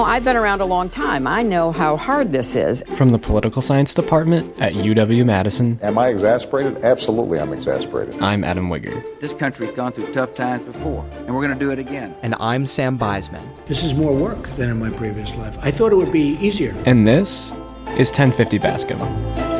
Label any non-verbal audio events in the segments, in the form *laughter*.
know, I've been around a long time. I know how hard this is. From the political science department at UW Madison. Am I exasperated? Absolutely, I'm exasperated. I'm Adam Wigger. This country's gone through tough times before, and we're going to do it again. And I'm Sam Beisman. This is more work than in my previous life. I thought it would be easier. And this is 1050 Bascom.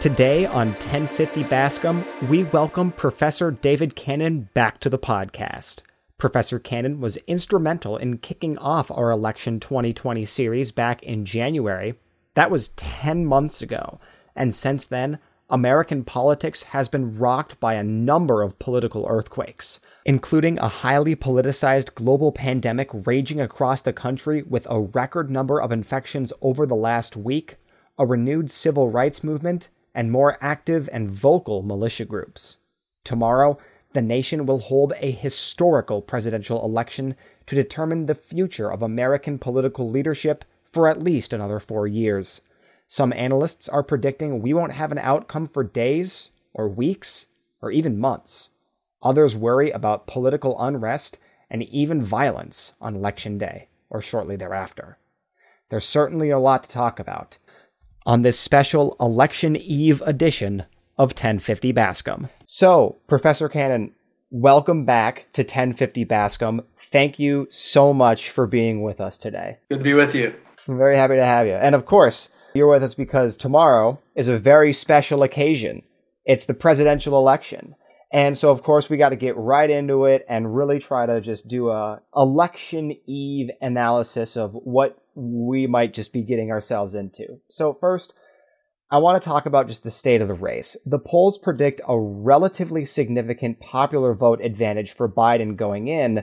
Today on 1050 Bascom, we welcome Professor David Canon back to the podcast. Professor Canon was instrumental in kicking off our Election 2020 series back in January. That was 10 months ago, and since then, American politics has been rocked by a number of political earthquakes, including a highly politicized global pandemic raging across the country with a record number of infections over the last week, a renewed civil rights movement, and more active and vocal militia groups. Tomorrow, the nation will hold a historical presidential election to determine the future of American political leadership for at least another four years. Some analysts are predicting we won't have an outcome for days, or weeks, or even months. Others worry about political unrest and even violence on Election Day or shortly thereafter. There's certainly a lot to talk about, on this special Election Eve edition of 1050 Bascom. So, Professor Canon, welcome back to 1050 Bascom. Thank you so much for being with us today. Good to be with you. I'm very happy to have you. And of course, you're with us because tomorrow is a very special occasion. It's the presidential election. And so, of course, we got to get right into it and really try to just do a election eve analysis of what we might just be getting ourselves into. So, first, I want to talk about just the state of the race. The polls predict a relatively significant popular vote advantage for Biden going in,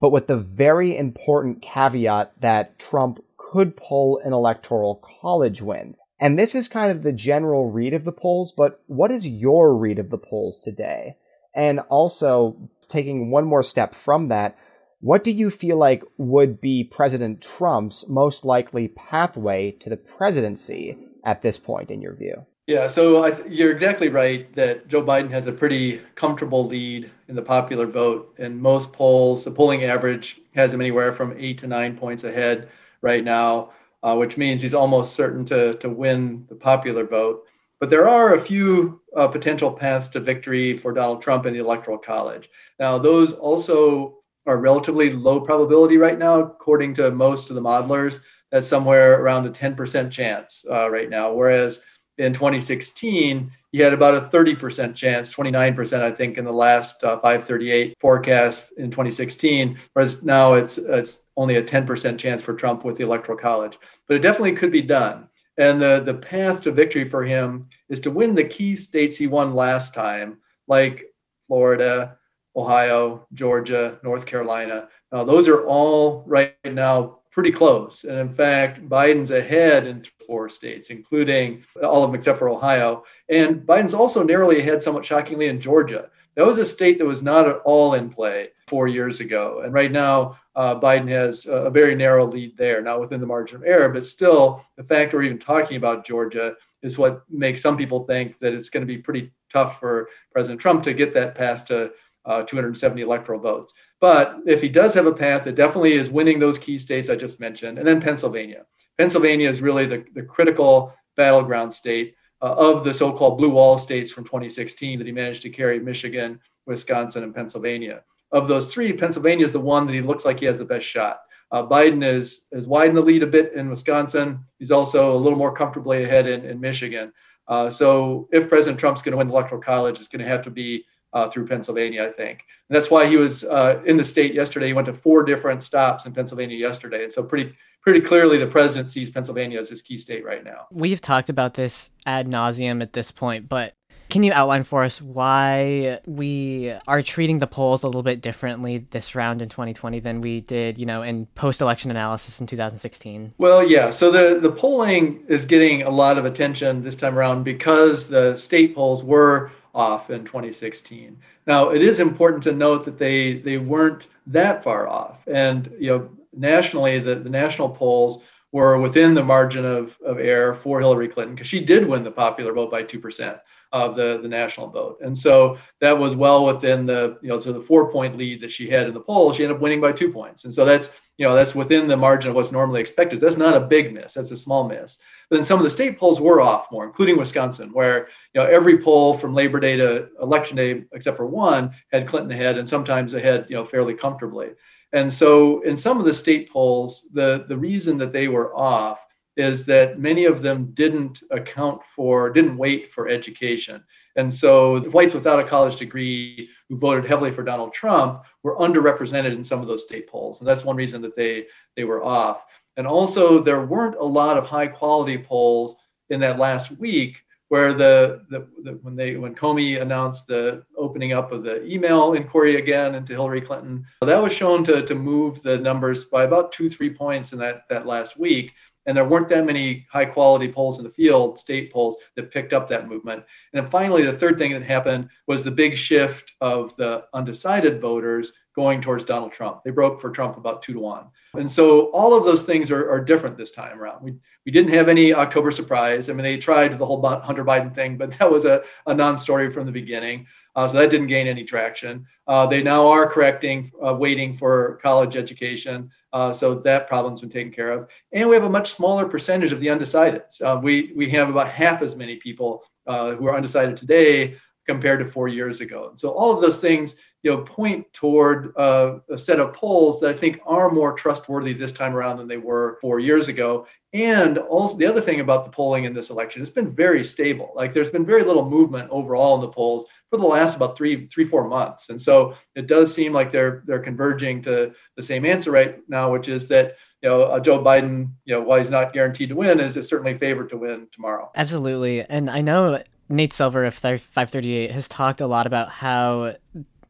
but with the very important caveat that Trump could pull an electoral college win. And this is kind of the general read of the polls, but what is your read of the polls today? And also, taking one more step from that, what do you feel like would be President Trump's most likely pathway to the presidency at this point, in your view? Yeah, so th- you're exactly right that Joe Biden has a pretty comfortable lead in the popular vote. In most polls, the polling average has him anywhere from eight to nine points ahead right now, uh, which means he's almost certain to, to win the popular vote. But there are a few uh, potential paths to victory for Donald Trump in the Electoral College. Now, those also are relatively low probability right now, according to most of the modelers. That's somewhere around a 10% chance uh, right now. Whereas in 2016, you had about a 30% chance, 29%, I think, in the last uh, 538 forecast in 2016. Whereas now it's, it's only a 10% chance for Trump with the Electoral College. But it definitely could be done. And the, the path to victory for him is to win the key states he won last time, like Florida, Ohio, Georgia, North Carolina. Now, those are all right now pretty close. And in fact, Biden's ahead in four states, including all of them except for Ohio. And Biden's also narrowly ahead, somewhat shockingly, in Georgia. That was a state that was not at all in play four years ago. And right now, uh, Biden has a very narrow lead there, not within the margin of error, but still, the fact we're even talking about Georgia is what makes some people think that it's going to be pretty tough for President Trump to get that path to uh, 270 electoral votes. But if he does have a path, it definitely is winning those key states I just mentioned, and then Pennsylvania. Pennsylvania is really the, the critical battleground state uh, of the so called blue wall states from 2016 that he managed to carry Michigan, Wisconsin, and Pennsylvania. Of those three, Pennsylvania is the one that he looks like he has the best shot. Uh, Biden is has widened the lead a bit in Wisconsin. He's also a little more comfortably ahead in, in Michigan. Uh, so if President Trump's going to win the electoral college, it's going to have to be uh, through Pennsylvania, I think. And that's why he was uh, in the state yesterday. He went to four different stops in Pennsylvania yesterday. And so pretty pretty clearly the president sees Pennsylvania as his key state right now. We've talked about this ad nauseum at this point, but can you outline for us why we are treating the polls a little bit differently this round in 2020 than we did, you know, in post-election analysis in 2016? Well, yeah. So the the polling is getting a lot of attention this time around because the state polls were off in 2016. Now, it is important to note that they they weren't that far off, and you know, nationally, the, the national polls were within the margin of, of error for Hillary Clinton because she did win the popular vote by two percent. of the, the national vote. And so that was well within the, you know, so the four point lead that she had in the poll, she ended up winning by two points. And so that's, you know, that's within the margin of what's normally expected. That's not a big miss, that's a small miss. But then some of the state polls were off more, including Wisconsin, where you know every poll from Labor Day to Election Day, except for one, had Clinton ahead, and sometimes ahead, you know, fairly comfortably. And so in some of the state polls, the the reason that they were off is that many of them didn't account for, didn't weight for education. And so whites without a college degree who voted heavily for Donald Trump were underrepresented in some of those state polls. And that's one reason that they, they were off. And also, there weren't a lot of high quality polls in that last week where the, the, the, when they when Comey announced the opening up of the email inquiry again into Hillary Clinton, that was shown to, to move the numbers by about two three points in that that last week. And there weren't that many high quality polls in the field, state polls, that picked up that movement. And then finally, the third thing that happened was the big shift of the undecided voters going towards Donald Trump. They broke for Trump about two to one. And so all of those things are, are different this time around. We, we didn't have any October surprise. I mean, they tried the whole Hunter Biden thing, but *laughs* that was a, a non story from the beginning. Uh, so that didn't gain any traction. Uh, they now are correcting, uh, weighting for college education. Uh, so that problem's been taken care of. And we have a much smaller percentage of the undecideds. Uh, we, we have about half as many people uh, who are undecided today compared to four years ago. And so all of those things you know, point toward uh, a set of polls that I think are more trustworthy this time around than they were four years ago. And also, the other thing about the polling in this election, it's been very stable. Like, there's been very little movement overall in the polls for the last about three, three, four months. And so, it does seem like they're they're converging to the same answer right now, which is that you know, uh, Joe Biden, you know, while he's not guaranteed to win, is, is certainly favored to win tomorrow. Absolutely, and I know Nate Silver of 538 has talked a lot about how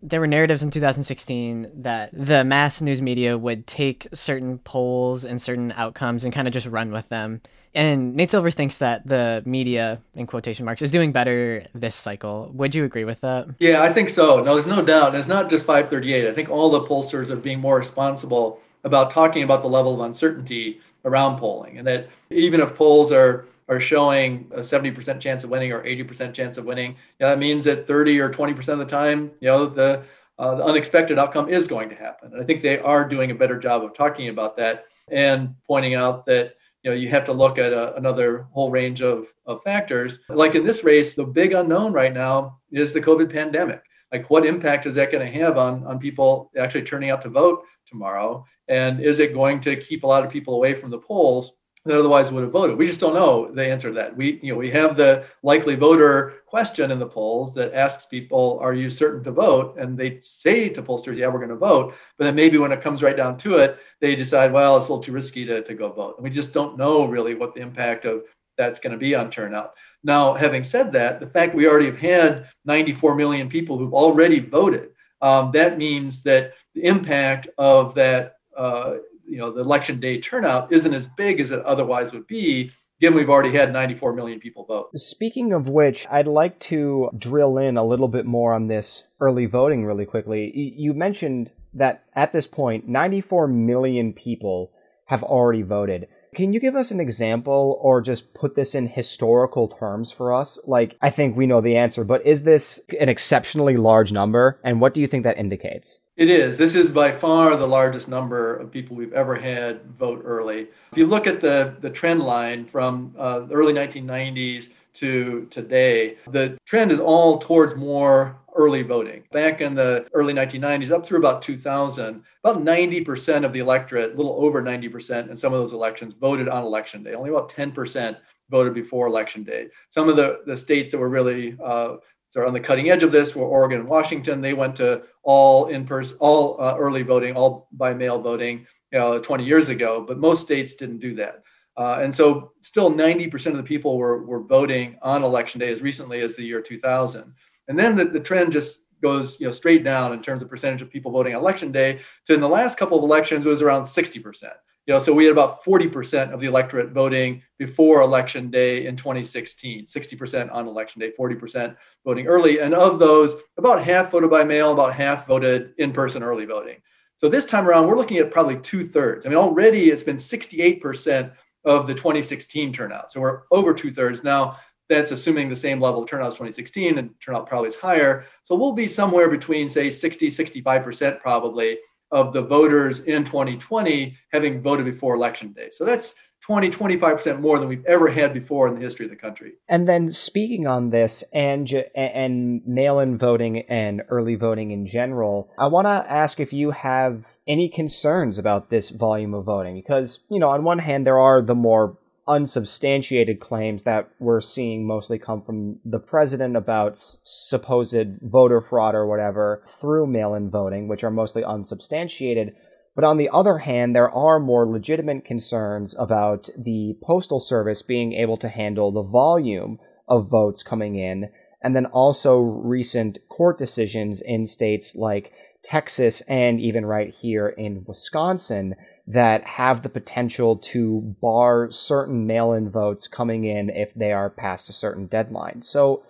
there were narratives in 2016 that the mass news media would take certain polls and certain outcomes and kind of just run with them. And Nate Silver thinks that the media, in quotation marks, is doing better this cycle. Would you agree with that? Yeah, I think so. No, there's no doubt. And it's not just 538. I think all the pollsters are being more responsible about talking about the level of uncertainty around polling. And that even if polls are are showing a 70% chance of winning or 80% chance of winning, know, that means that 30 or 20% of the time, you know, the, uh, the unexpected outcome is going to happen. And I think they are doing a better job of talking about that and pointing out that you know you have to look at a, another whole range of, of factors. Like in this race the big unknown right now is the covid pandemic. Like what impact is that going to have on on people actually turning out to vote tomorrow? And is it going to keep a lot of people away from the polls that otherwise would have voted. We just don't know the answer to that. We, you know, we have the likely voter question in the polls that asks people, "Are you certain to vote?" And they say to pollsters, "Yeah, we're going to vote." But then maybe when it comes right down to it, they decide, "Well, it's a little too risky to, to go vote." And we just don't know really what the impact of that's going to be on turnout. Now, having said that, the fact we already have had 94 million people who've already voted, um, that means that the impact of that uh, you know the election day turnout isn't as big as it otherwise would be given we've already had 94 million people vote. Speaking of which, I'd like to drill in a little bit more on this early voting really quickly. You mentioned that at this point 94 million people have already voted. Can you give us an example or just put this in historical terms for us? Like, I think we know the answer, but is this an exceptionally large number? And what do you think that indicates? It is. This is by far the largest number of people we've ever had vote early. If you look at the, the trend line from uh, the early 1990s to today, the trend is all towards more early voting. Back in the early 1990s, up through about 2000, about 90% of the electorate, a little over 90% in some of those elections, voted on election day. Only about 10% voted before election day. Some of the, the states that were really uh, sort of on the cutting edge of this were Oregon and Washington. They went to all in person, all uh, early voting, all by mail voting, you know, 20 years ago. But most states didn't do that. Uh, and so still 90% of the people were, were voting on election day as recently as the year 2000. And then the, the trend just goes you know straight down in terms of percentage of people voting on election day to in the last couple of elections it was around 60% you know so we had about 40% of the electorate voting before election day in 2016 60% on election day 40% voting early. And of those about half voted by mail about half voted in person early voting. So this time around we're looking at probably two-thirds i mean already it's been 68% of the 2016 turnout so we're over two-thirds now that's assuming the same level of turnout as 2016 and turnout probably is higher. So we'll be somewhere between say 60, 65% probably of the voters in 2020 having voted before election day. So that's 20, 25% more than we've ever had before in the history of the country. And then speaking on this and and mail-in voting and early voting in general, I want to ask if you have any concerns about this volume of voting because, you know, on one hand there are the more unsubstantiated claims that we're seeing mostly come from the president about supposed voter fraud or whatever through mail-in voting, which are mostly unsubstantiated. But on the other hand, there are more legitimate concerns about the Postal Service being able to handle the volume of votes coming in, and then also recent court decisions in states like Texas and even right here in Wisconsin that have the potential to bar certain mail in votes coming in if they are past a certain deadline. So,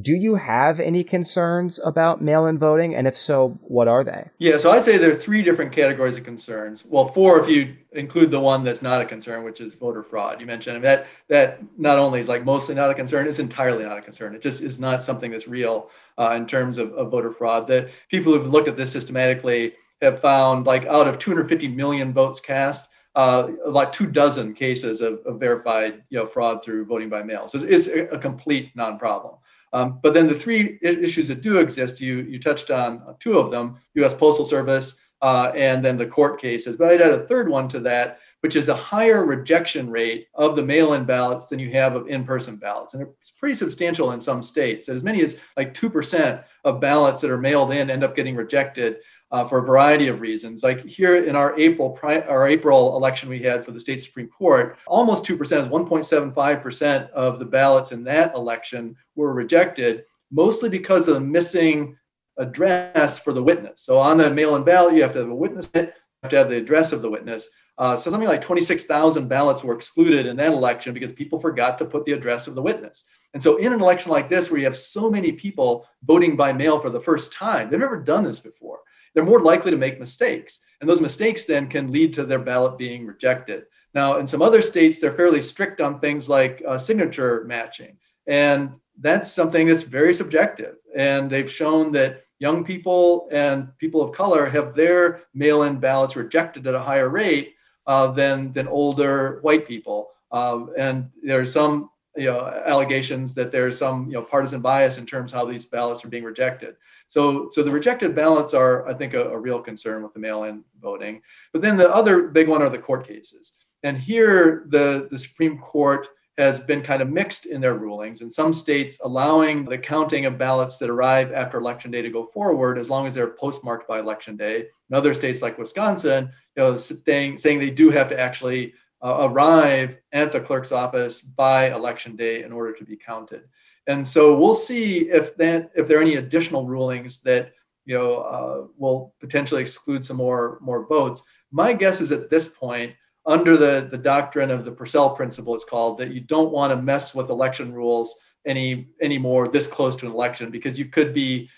do you have any concerns about mail in voting? And if so, what are they? Yeah, so I'd say there are three different categories of concerns. Well, four if you include the one that's not a concern, which is voter fraud. You mentioned that that not only is like mostly not a concern, it's entirely not a concern. It just is not something that's real uh, in terms of, of voter fraud. That people who've looked at this systematically have found like out of 250 million votes cast, uh, like two dozen cases of, of, verified you know, fraud through voting by mail. So it's, it's a complete non-problem. Um, but then the three issues that do exist, you you touched on two of them: U.S. Postal Service uh, and then the court cases. But I'd add a third one to that, which is a higher rejection rate of the mail-in ballots than you have of in-person ballots, and it's pretty substantial in some states. As many as like two percent of ballots that are mailed in end up getting rejected uh, for a variety of reasons. Like here in our April pri- our April election we had for the state supreme court, almost two percent, 1.75 percent of the ballots in that election were rejected, mostly because of the missing address for the witness. So on the mail-in ballot, you have to have a witness. You have to have the address of the witness. Uh, so something like 26,000 ballots were excluded in that election because people forgot to put the address of the witness. And so in an election like this, where you have so many people voting by mail for the first time, they've never done this before they're more likely to make mistakes. And those mistakes then can lead to their ballot being rejected. Now, in some other states, they're fairly strict on things like uh, signature matching. And that's something that's very subjective. And they've shown that young people and people of color have their mail in ballots rejected at a higher rate uh, than, than older white people. Uh, and there's some you know, allegations that there's some you know, partisan bias in terms of how these ballots are being rejected. So, so the rejected ballots are, I think, a, a real concern with the mail-in voting. But then the other big one are the court cases. And here, the, the Supreme Court has been kind of mixed in their rulings. In some states, allowing the counting of ballots that arrive after election day to go forward as long as they're postmarked by election day. In other states like Wisconsin, you know, saying, saying they do have to actually uh, arrive at the clerk's office by election day in order to be counted. And so we'll see if that if there are any additional rulings that you know uh, will potentially exclude some more more votes. My guess is at this point, under the the doctrine of the Purcell principle, it's called that you don't want to mess with election rules any anymore this close to an election because you could be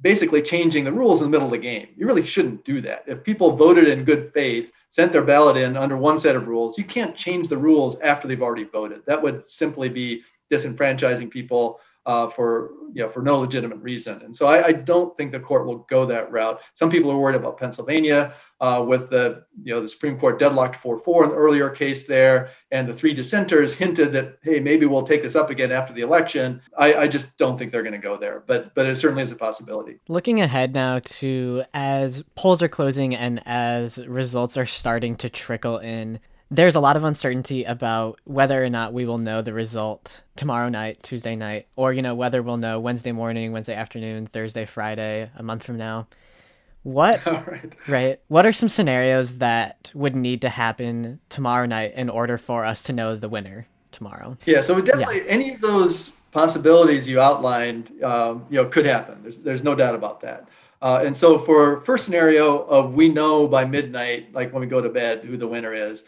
basically changing the rules in the middle of the game. You really shouldn't do that. If people voted in good faith, sent their ballot in under one set of rules, you can't change the rules after they've already voted. That would simply be disenfranchising people uh, for you know for no legitimate reason. And so I, I, don't think the court will go that route. Some people are worried about Pennsylvania uh, with the you know the Supreme Court deadlocked 4-4 in the earlier case there, and the three dissenters *laughs* hinted that hey maybe we'll take this up again after the election. I, I just don't think they're going to go there, but but it certainly is a possibility. Looking ahead now to as polls are closing and as results are starting to trickle in there's a lot of uncertainty about whether or not we will know the result tomorrow night, Tuesday night, or you know whether we'll know Wednesday morning, Wednesday afternoon, Thursday, Friday, a month from now. What *laughs* right. right? What are some scenarios that would need to happen tomorrow night in order for us to know the winner tomorrow? Yeah, so definitely yeah. any of those possibilities you outlined, um, you know, could happen. There's there's no doubt about that. Uh, and so for first scenario of we know by midnight, like when we go to bed, who the winner is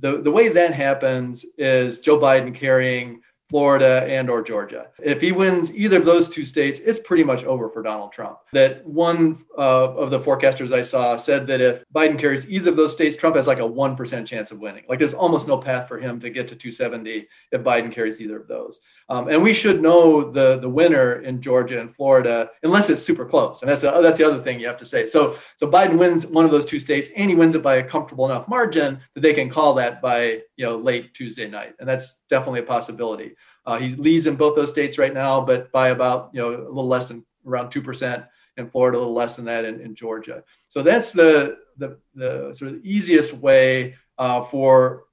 the, the way that happens is Joe Biden carrying Florida and or Georgia. If he wins either of those two states, it's pretty much over for Donald Trump. That one uh, of the forecasters I saw said that if Biden carries either of those states, Trump has like a 1% chance of winning. Like there's almost no path for him to get to 270 if Biden carries either of those. Um, and we should know the the winner in Georgia and Florida, unless it's super close. And that's a, that's the other thing you have to say. So so Biden wins one of those two states, and he wins it by a comfortable enough margin that they can call that by you know late Tuesday night, and that's definitely a possibility. Uh, he leads in both those states right now, but by about you know a little less than around two percent in Florida, a little less than that in, in Georgia. So that's the the, the sort of easiest way uh, for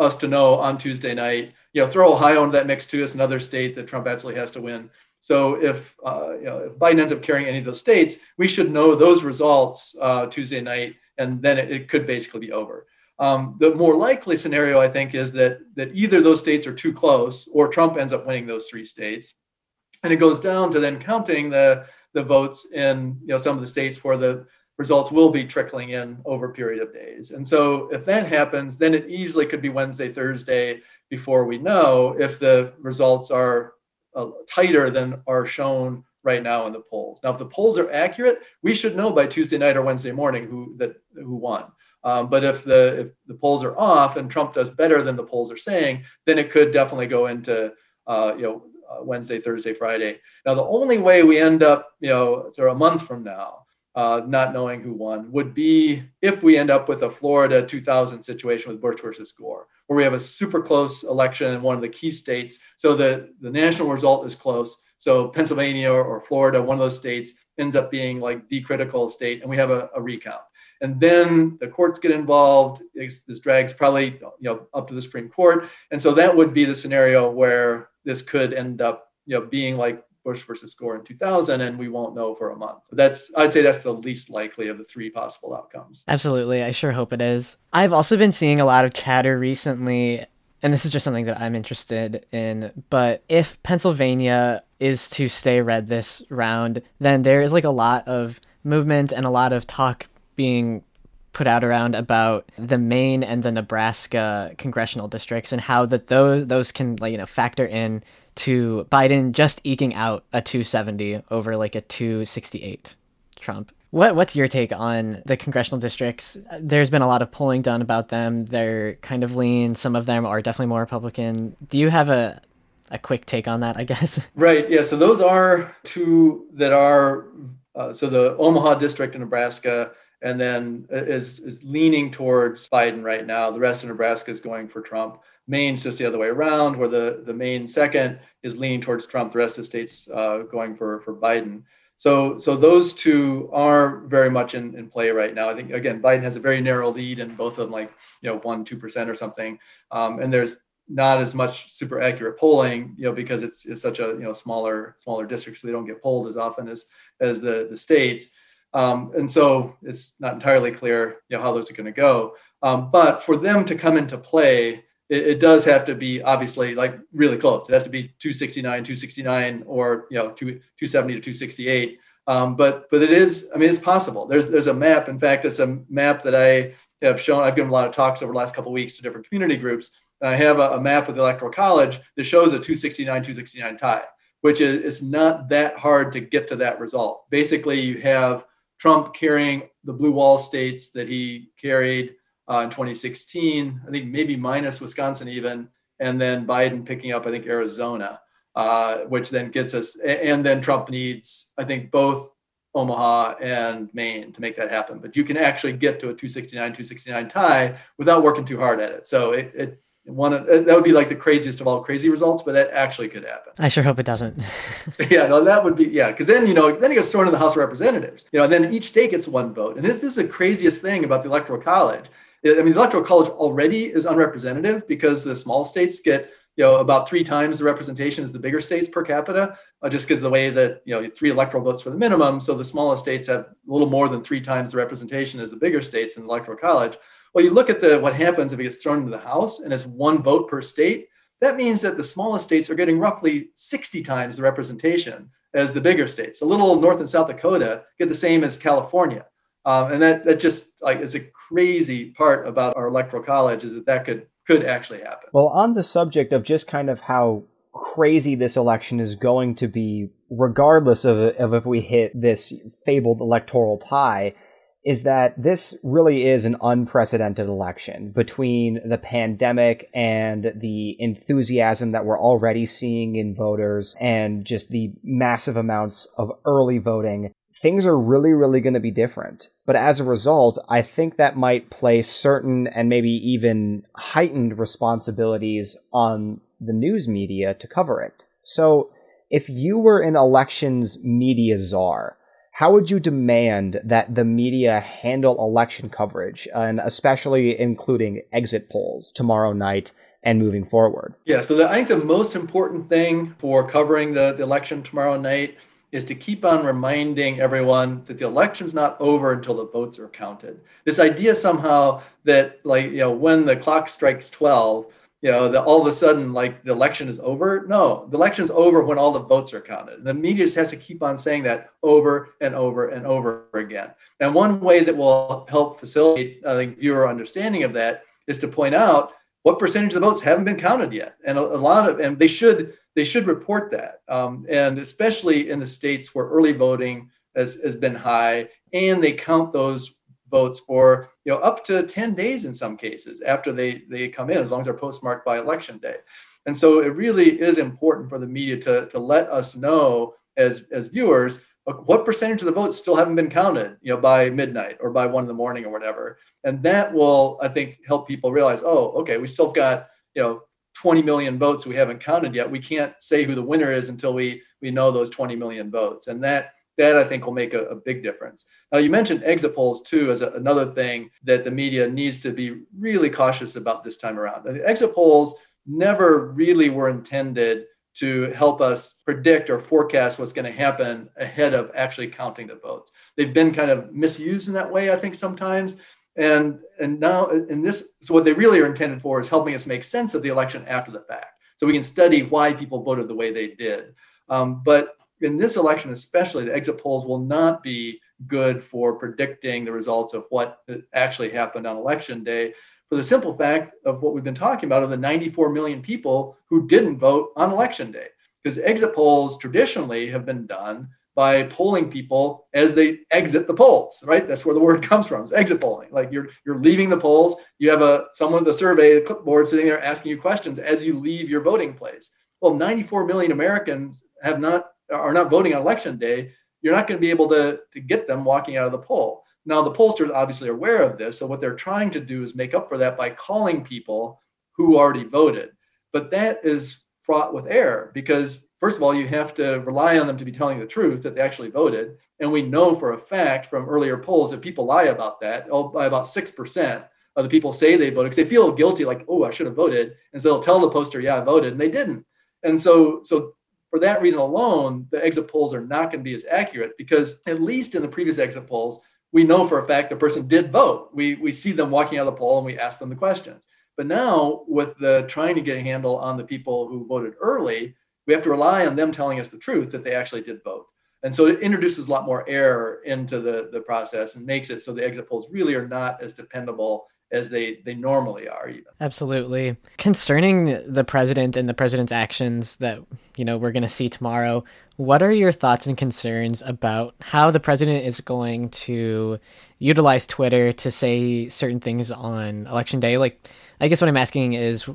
us to know on Tuesday night you know, throw Ohio into that mix too. It's another state that Trump actually has to win. So if uh, you know if Biden ends up carrying any of those states, we should know those results uh, Tuesday night, and then it, it, could basically be over. Um, the more likely scenario, I think, is that that either those states are too close, or Trump ends up winning those three states, and it goes down to then counting the the votes in you know some of the states where the results will be trickling in over a period of days. And so if that happens, then it easily could be Wednesday, Thursday before we know if the results are uh, tighter than are shown right now in the polls. Now, if the polls are accurate, we should know by Tuesday night or Wednesday morning who that who won. Um, but if the if the polls are off and Trump does better than the polls are saying, then it could definitely go into uh, you know uh, Wednesday, Thursday, Friday. Now, the only way we end up you know sort of a month from now uh, not knowing who won would be if we end up with a Florida 2000 situation with Bush versus Gore, where we have a super close election in one of the key states. So the, the national result is close. So Pennsylvania or, or Florida, one of those states, ends up being like the critical state, and we have a, a recount. And then the courts get involved. This drags probably you know up to the Supreme Court, and so that would be the scenario where this could end up you know being like Bush versus Gore in 2000, and we won't know for a month. That's I'd say that's the least likely of the three possible outcomes. Absolutely, I sure hope it is. I've also been seeing a lot of chatter recently, and this is just something that I'm interested in. But if Pennsylvania is to stay red this round, then there is like a lot of movement and a lot of talk being put out around about the Maine and the Nebraska congressional districts and how that those those can like you know factor in to Biden just eking out a 270 over like a 268 Trump. What what's your take on the congressional districts? There's been a lot of polling done about them. They're kind of lean. Some of them are definitely more Republican. Do you have a a quick take on that? I guess. *laughs* Right. Yeah. So those are two that are. Uh, so the Omaha district in Nebraska, and then is is leaning towards Biden right now. The rest of Nebraska is going for Trump. Maine's just the other way around, where the, the Maine second is leaning towards Trump, the rest of the states uh, going for, for Biden. So, so those two are very much in, in play right now. I think again, Biden has a very narrow lead in both of them, like you know one two percent or something. Um, and there's not as much super accurate polling, you know, because it's, it's such a you know smaller smaller district, so they don't get polled as often as as the the states. Um, and so it's not entirely clear, you know, how those are going to go. Um, but for them to come into play, it, it, does have to be obviously like really close. It has to be 269, 269, or you know, 270 to 268. Um, but but it is, I mean, it's possible. There's there's a map. In fact, it's a map that I have shown. I've given a lot of talks over the last couple weeks to different community groups. And I have a, a map of the Electoral College that shows a 269, 269 tie, which is it's not that hard to get to that result. Basically, you have Trump carrying the blue wall states that he carried uh, in 2016. I think maybe minus Wisconsin even, and then Biden picking up I think Arizona, uh, which then gets us. And then Trump needs I think both Omaha and Maine to make that happen. But you can actually get to a 269 269 tie without working too hard at it. So it, it one of, that would be like the craziest of all crazy results, but that actually could happen. I sure hope it doesn't. *laughs* yeah, no, that would be yeah, because then you know then it gets thrown in the House of Representatives. You know, and then each state gets one vote, and this, this is the craziest thing about the Electoral College I mean, the electoral college already is unrepresentative because the small states get you know about three times the representation as the bigger states per capita, uh, just because the way that you know three electoral votes for the minimum, so the smallest states have a little more than three times the representation as the bigger states in the electoral college. Well, you look at the what happens if it gets thrown into the House and it's one vote per state. That means that the smallest states are getting roughly 60 times the representation as the bigger states. A little North and South Dakota get the same as California. Um, and that that just like is a crazy part about our electoral college is that that could could actually happen. Well, on the subject of just kind of how crazy this election is going to be, regardless of, of if we hit this fabled electoral tie, is that this really is an unprecedented election between the pandemic and the enthusiasm that we're already seeing in voters and just the massive amounts of early voting. Things are really, really going to be different. But as a result, I think that might place certain and maybe even heightened responsibilities on the news media to cover it. So if you were an elections media czar, how would you demand that the media handle election coverage, and especially including exit polls tomorrow night and moving forward? Yeah, so the, I think the most important thing for covering the, the election tomorrow night is to keep on reminding everyone that the election's not over until the votes are counted. This idea somehow that, like, you know, when the clock strikes 12, you know, that all of a sudden, like the election is over. No, the election's over when all the votes are counted. The media just has to keep on saying that over and over and over again. And one way that will help facilitate, I think, viewer understanding of that is to point out what percentage of the votes haven't been counted yet, and a, a lot of, and they should they should report that, um, and especially in the states where early voting has, has been high, and they count those votes for you know up to 10 days in some cases after they they come in as long as they're postmarked by election day. And so it really is important for the media to, to let us know as as viewers Uh, what percentage of the votes still haven't been counted you know by midnight or by one in the morning or whatever and that will i think help people realize oh okay we still got you know 20 million votes we haven't counted yet we can't say who the winner is until we we know those 20 million votes and that that I think will make a, a big difference. Now, you mentioned exit polls too as a, another thing that the media needs to be really cautious about this time around. The exit polls never really were intended to help us predict or forecast what's going to happen ahead of actually counting the votes. They've been kind of misused in that way, I think, sometimes. And and now in this, so what they really are intended for is helping us make sense of the election after the fact, so we can study why people voted the way they did. Um, but in this election, especially, the exit polls will not be good for predicting the results of what actually happened on election day for the simple fact of what we've been talking about of the 94 million people who didn't vote on election day. Because exit polls traditionally have been done by polling people as they exit the polls, right? That's where the word *laughs* comes from. It's exit polling. Like you're you're leaving the polls, you have a someone with a survey, a clipboard sitting there asking you questions as you leave your voting place. Well, 94 million Americans have not are not voting on election day, you're not going to be able to, to get them walking out of the poll. Now, the pollsters obviously are aware of this. So, what they're trying to do is make up for that by calling people who already voted. But that is fraught with error because, first of all, you have to rely on them to be telling the truth that they actually voted. And we know for a fact from earlier polls that people lie about that. Oh, by about 6% of the people say they voted because they feel guilty, like, oh, I should have voted. And so they'll tell the poster, yeah, I voted, and they didn't. And so, so for that reason alone, the exit polls are not going to be as accurate because at least in the previous exit polls, we know for a fact the person did vote. We we see them walking out of the poll and we ask them the questions. But now with the trying to get a handle on the people who voted early, we have to rely on them telling us the truth that they actually did vote. And so it introduces a lot more error into the, the process and makes it so the exit polls really are not as dependable as they they normally are even. Absolutely. Concerning the president and the president's actions that you know we're going to see tomorrow what are your thoughts and concerns about how the president is going to utilize twitter to say certain things on election day? Like i guess what i'm asking is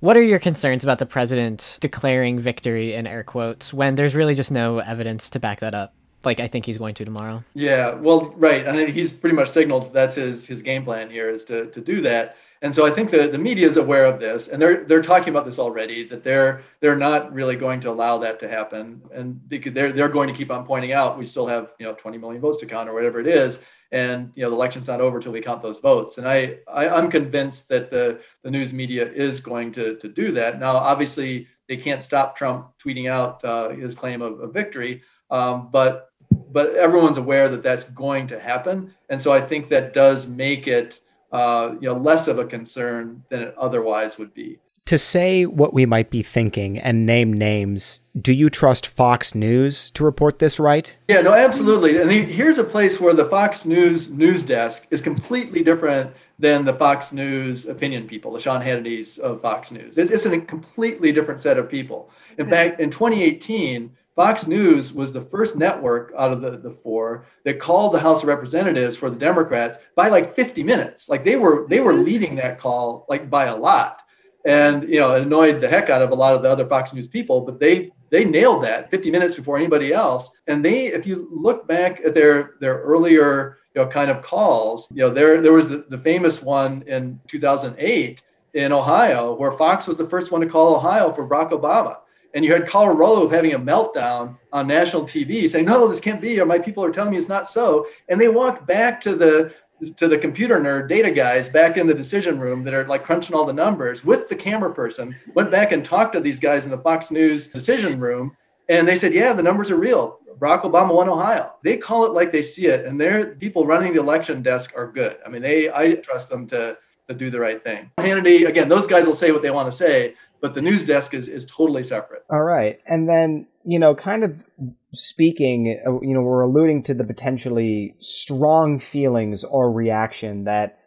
what are your concerns about the president declaring victory in air quotes when there's really just no evidence to back that up like I think he's going to tomorrow. Yeah, well, right, I and he's pretty much signaled that's his his game plan here is to to do that. And so I think the, the media is aware of this, and they're they're talking about this already. That they're they're not really going to allow that to happen, and they're they're going to keep on pointing out we still have you know 20 million votes to count or whatever it is, and you know the election's not over till we count those votes. And I, I am convinced that the the news media is going to to do that. Now, obviously, they can't stop Trump tweeting out uh, his claim of, of victory, um, but but everyone's aware that that's going to happen, and so I think that does make it uh, you know less of a concern than it otherwise would be. To say what we might be thinking and name names, do you trust Fox News to report this right? Yeah, no, absolutely. And here's a place where the Fox News news desk is completely different than the Fox News opinion people, the Sean Hannity's of Fox News. It's, it's a completely different set of people. In fact, in 2018, Fox News was the first network out of the, the four that called the House of Representatives for the Democrats by like 50 minutes. Like they were they were leading that call like by a lot. And you know, annoyed the heck out of a lot of the other Fox News people, but they they nailed that 50 minutes before anybody else. And they, if you look back at their their earlier you know kind of calls, you know, there there was the, the famous one in 2008 in Ohio where Fox was the first one to call Ohio for Barack Obama and you had Karl Rove having a meltdown on national TV saying, no, this can't be, or my people are telling me it's not so. And they walked back to the to the computer nerd data guys back in the decision room that are like crunching all the numbers with the camera person, went back and talked to these guys in the Fox News decision room. And they said, yeah, the numbers are real. Barack Obama won Ohio. They call it like they see it. And their people running the election desk are good. I mean, they I trust them to to do the right thing. Hannity, again, those guys will say what they want to say, but the news desk is is totally separate. All right, and then you know, kind of speaking, uh, you know, we're alluding to the potentially strong feelings or reaction that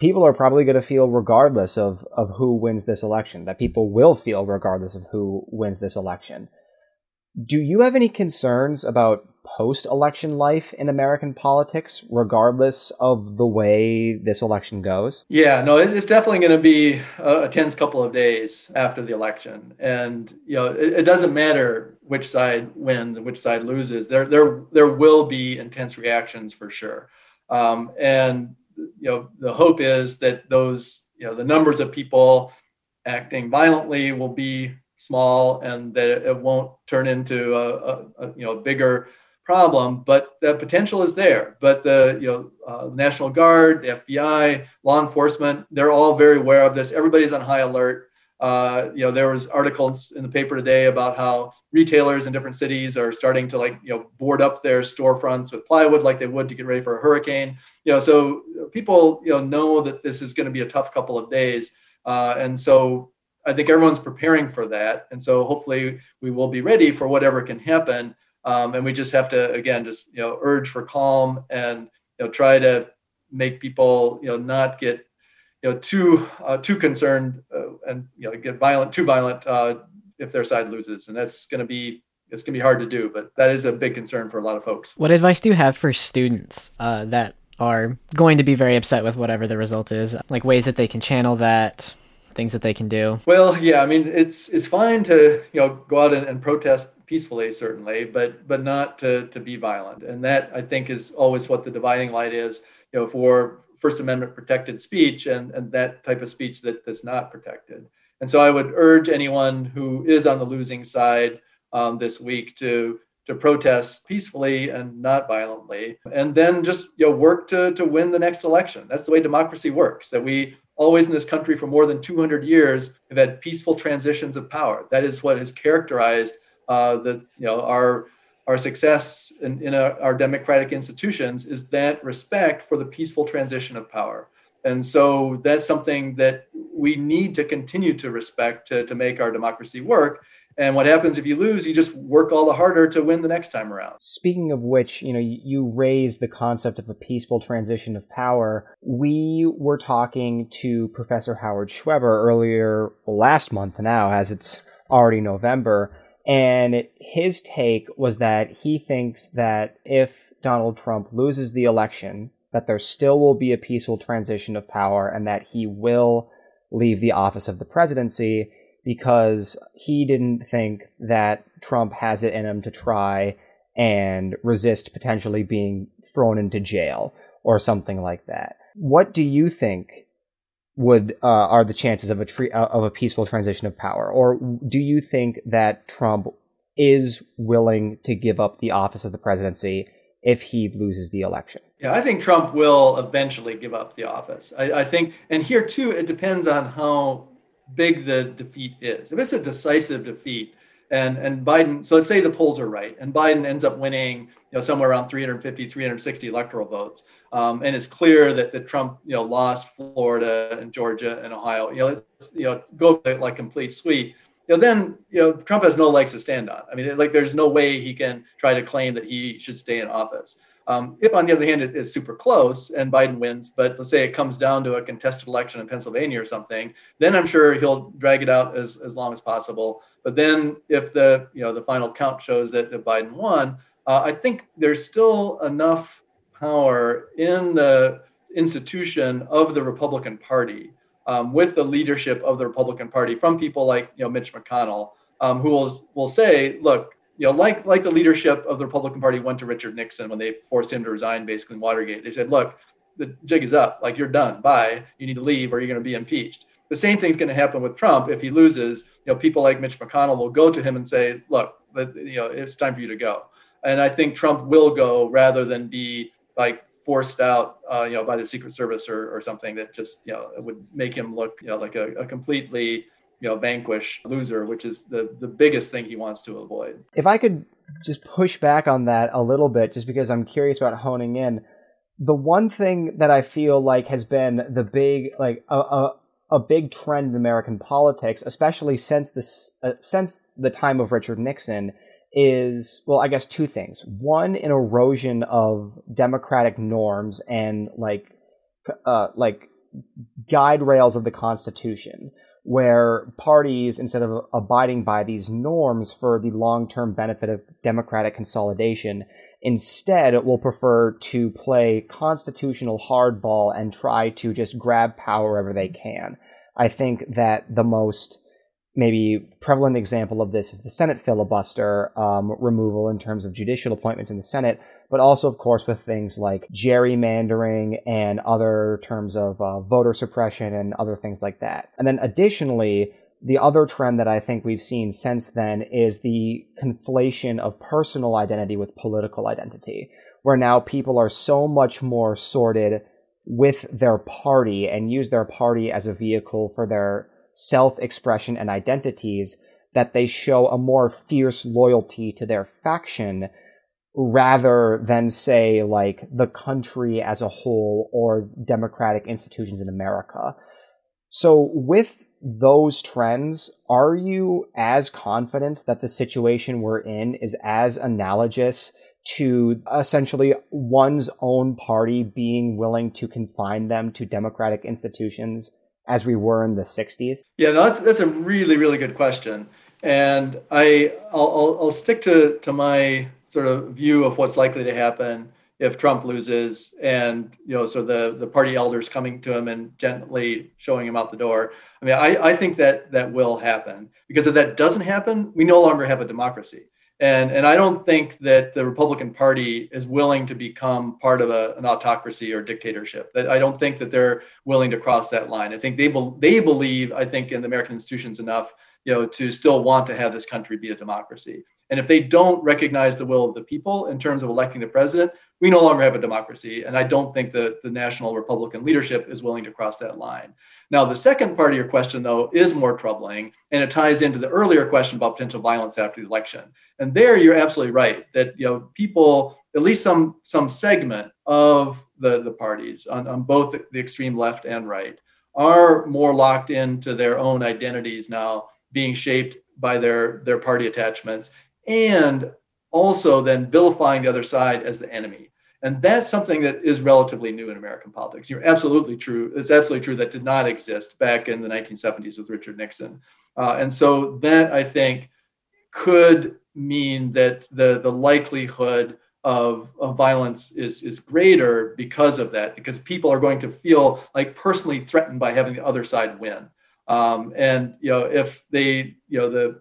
people are probably going to feel regardless of of who wins this election. That people will feel regardless of who wins this election. Do you have any concerns about post election life in American politics, regardless of the way this election goes? Yeah, no, it's definitely going to be a tense couple of days after the election. And, you know, it, it doesn't matter which side wins and which side loses. There, there, there will be intense reactions for sure. Um, and, you know, the hope is that those, you know, the numbers of people acting violently will be small and that it won't turn into a, a, a you know bigger problem, but the potential is there. But the you know uh, National Guard, the FBI, law enforcement, they're all very aware of this. Everybody's on high alert. Uh, you know, there was articles in the paper today about how retailers in different cities are starting to like you know board up their storefronts with plywood like they would to get ready for a hurricane. You know, so people you know know that this is going to be a tough couple of days, uh, and so I think everyone's preparing for that, and so hopefully we will be ready for whatever can happen. Um, and we just have to again just you know urge for calm and you know try to make people you know not get you know too uh, too concerned uh, and you know get violent too violent uh, if their side loses. And that's going to be it's going to be hard to do but that is a big concern for a lot of folks. What advice do you have for students uh, that are going to be very upset with whatever the result is? Like ways that they can channel that things that they can do well yeah i mean it's it's fine to you know go out and, and protest peacefully, certainly, but but not to to be violent. And that I think is always what the dividing line is. You know, for First Amendment protected speech and and that type of speech that that's not protected. And so I would urge anyone who is on the losing side um, this week to to protest peacefully and not violently, and then just you know work to to win the next election. That's the way democracy works. That we always in this country for more than 200 years have had peaceful transitions of power. That is what has characterized uh, the you know our our success in, in a, our democratic institutions is that respect for the peaceful transition of power. And so that's something that we need to continue to respect to, to make our democracy work. And what happens if you lose? You just work all the harder to win the next time around. Speaking of which, you know, you raise the concept of a peaceful transition of power. We were talking to Professor Howard Schweber earlier last month now, as it's already November, and his take was that he thinks that if Donald Trump loses the election, that there still will be a peaceful transition of power and that he will leave the office of the presidency because he didn't think that Trump has it in him to try and resist potentially being thrown into jail or something like that. What do you think would uh, are the chances of a tre- uh, of a peaceful transition of power, or do you think that Trump is willing to give up the office of the presidency if he loses the election? Yeah, I think Trump will eventually give up the office. I, I think, and here too, it depends on how big the defeat is. If it's a decisive defeat, and and Biden, so let's say the polls are right, and Biden ends up winning, you know, somewhere around 350, 360 electoral votes um, and it's clear that, that Trump, you know, lost Florida and Georgia and Ohio. You know, you know, go like complete sweep. You know, then you know Trump has no legs to stand on. I mean, like there's no way he can try to claim that he should stay in office. Um, if, on the other hand, it, it's super close and Biden wins, but let's say it comes down to a contested election in Pennsylvania or something, then I'm sure he'll drag it out as, as long as possible. But then, if the you know the final count shows that, that Biden won, uh, I think there's still enough power in the institution of the Republican Party um, with the leadership of the Republican Party from people like you know Mitch McConnell, um, who will will say, look, you know, like like the leadership of the Republican Party went to Richard Nixon when they forced him to resign, basically in Watergate. They said, look, the jig is up, like you're done, bye, you need to leave, or you're going to be impeached. The same thing's going to happen with Trump if he loses. You know, people like Mitch McConnell will go to him and say, look, you know, it's time for you to go. And I think Trump will go rather than be like forced out, uh, you know, by the Secret Service or, or something that just, you know, would make him look, you know, like a, a completely, you know, vanquish loser, which is the the biggest thing he wants to avoid. If I could just push back on that a little bit, just because I'm curious about honing in, the one thing that I feel like has been the big, like a, a, a big trend in American politics, especially since this, uh, since the time of Richard Nixon, is well i guess two things. One an erosion of democratic norms and like uh, like guide rails of the constitution where parties instead of abiding by these norms for the long-term benefit of democratic consolidation instead will prefer to play constitutional hardball and try to just grab power wherever they can. I think that the most maybe prevalent example of this is the Senate filibuster um, removal in terms of judicial appointments in the Senate, but also, of course, with things like gerrymandering and other terms of uh, voter suppression and other things like that. And then additionally, the other trend that I think we've seen since then is the conflation of personal identity with political identity, where now people are so much more sorted with their party and use their party as a vehicle for their self expression and identities that they show a more fierce loyalty to their faction rather than say like the country as a whole or democratic institutions in America. So with those trends, are you as confident that the situation we're in is as analogous to essentially one's own party being willing to confine them to democratic institutions as we were in the 60s? Yeah, no, that's, that's a really, really good question. And I, I'll, I'll, I'll stick to, to my sort of view of what's likely to happen if Trump loses and, you know, so the, the party elders coming to him and gently showing him out the door. I mean, I, I think that that will happen because if that doesn't happen, we no longer have a democracy. And, and I don't think that the Republican Party is willing to become part of a, an autocracy or dictatorship. That I don't think that they're willing to cross that line. I think they be, they believe, I think, in the American institutions enough, you know, to still want to have this country be a democracy. And if they don't recognize the will of the people in terms of electing the president, we no longer have a democracy. And I don't think that the national Republican leadership is willing to cross that line. Now, the second part of your question, though, is more troubling, and it ties into the earlier question about potential violence after the election. And there, you're absolutely right that you know people, at least some some segment of the the parties on, on both the extreme left and right, are more locked into their own identities now, being shaped by their their party attachments, and also then vilifying the other side as the enemy and that's something that is relatively new in American politics. You're absolutely true. It's absolutely true that did not exist back in the 1970s with Richard Nixon. Uh, and so that I think could mean that the, the likelihood of, of violence is, is greater because of that, because people are going to feel like personally threatened by having the other side win. Um, and you know, if they, you know, the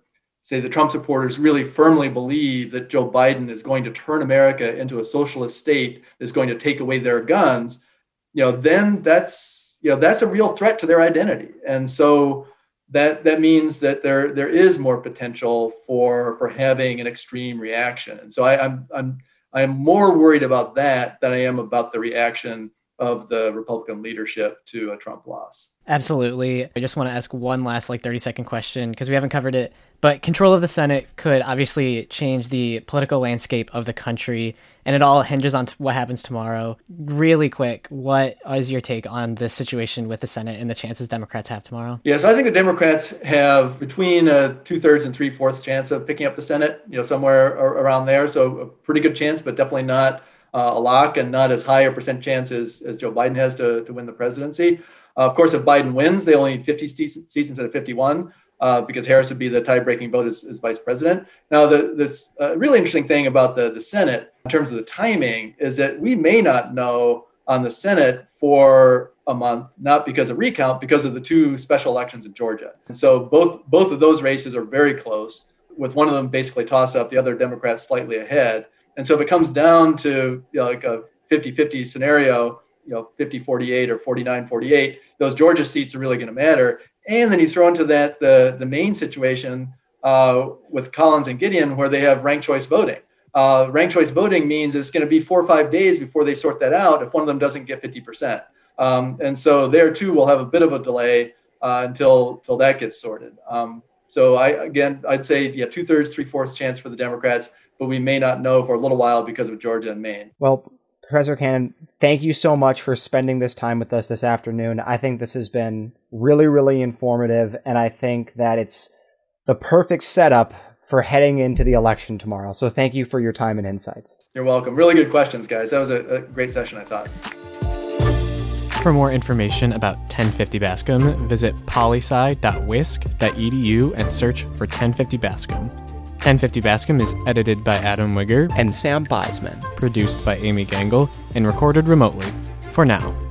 say the Trump supporters really firmly believe that Joe Biden is going to turn America into a socialist state, is going to take away their guns, you know, then that's you know that's a real threat to their identity. And so that that means that there there is more potential for for having an extreme reaction. And so I, I'm I'm I'm more worried about that than I am about the reaction of the Republican leadership to a Trump loss. Absolutely. I just want to ask one last like 30 second question because we haven't covered it. But control of the Senate could obviously change the political landscape of the country, and it all hinges on t- what happens tomorrow. Really quick, what is your take on this situation with the Senate and the chances Democrats have tomorrow? Yes, yeah, so I think the Democrats have between a two thirds and three fourths chance of picking up the Senate, you know, somewhere around there. So a pretty good chance, but definitely not uh, a lock and not as high a percent chance as, as Joe Biden has to, to win the presidency. Uh, of course, if Biden wins, they only need 50 seats, instead of 51. Uh, because Harris would be the tie-breaking vote as, as vice president. Now, the, this uh, really interesting thing about the, the Senate in terms of the timing is that we may not know on the Senate for a month, not because of recount, because of the two special elections in Georgia. And so both both of those races are very close, with one of them basically toss up, the other Democrats slightly ahead. And so if it comes down to you know, like a 50-50 scenario, you know, 50-48 or 49-48, those Georgia seats are really going to matter. And then you throw into that the the Maine situation uh, with Collins and Gideon, where they have ranked choice voting. Uh, ranked choice voting means it's going to be four or five days before they sort that out if one of them doesn't get 50%. Um, and so there too, we'll have a bit of a delay uh, until, until that gets sorted. Um, so I, again, I'd say, yeah, two thirds, three fourths chance for the Democrats, but we may not know for a little while because of Georgia and Maine. Well, Professor Canon, thank you so much for spending this time with us this afternoon. I think this has been really, really informative, and I think that it's the perfect setup for heading into the election tomorrow. So thank you for your time and insights. You're welcome. Really good questions, guys. That was a, a great session, I thought. For more information about 1050 Bascom, visit polysci.wisc.edu and search for 1050 Bascom. 1050 Bascom is edited by Adam Wigger and Sam Beisman, produced by Amy Gangle, and recorded remotely. For now.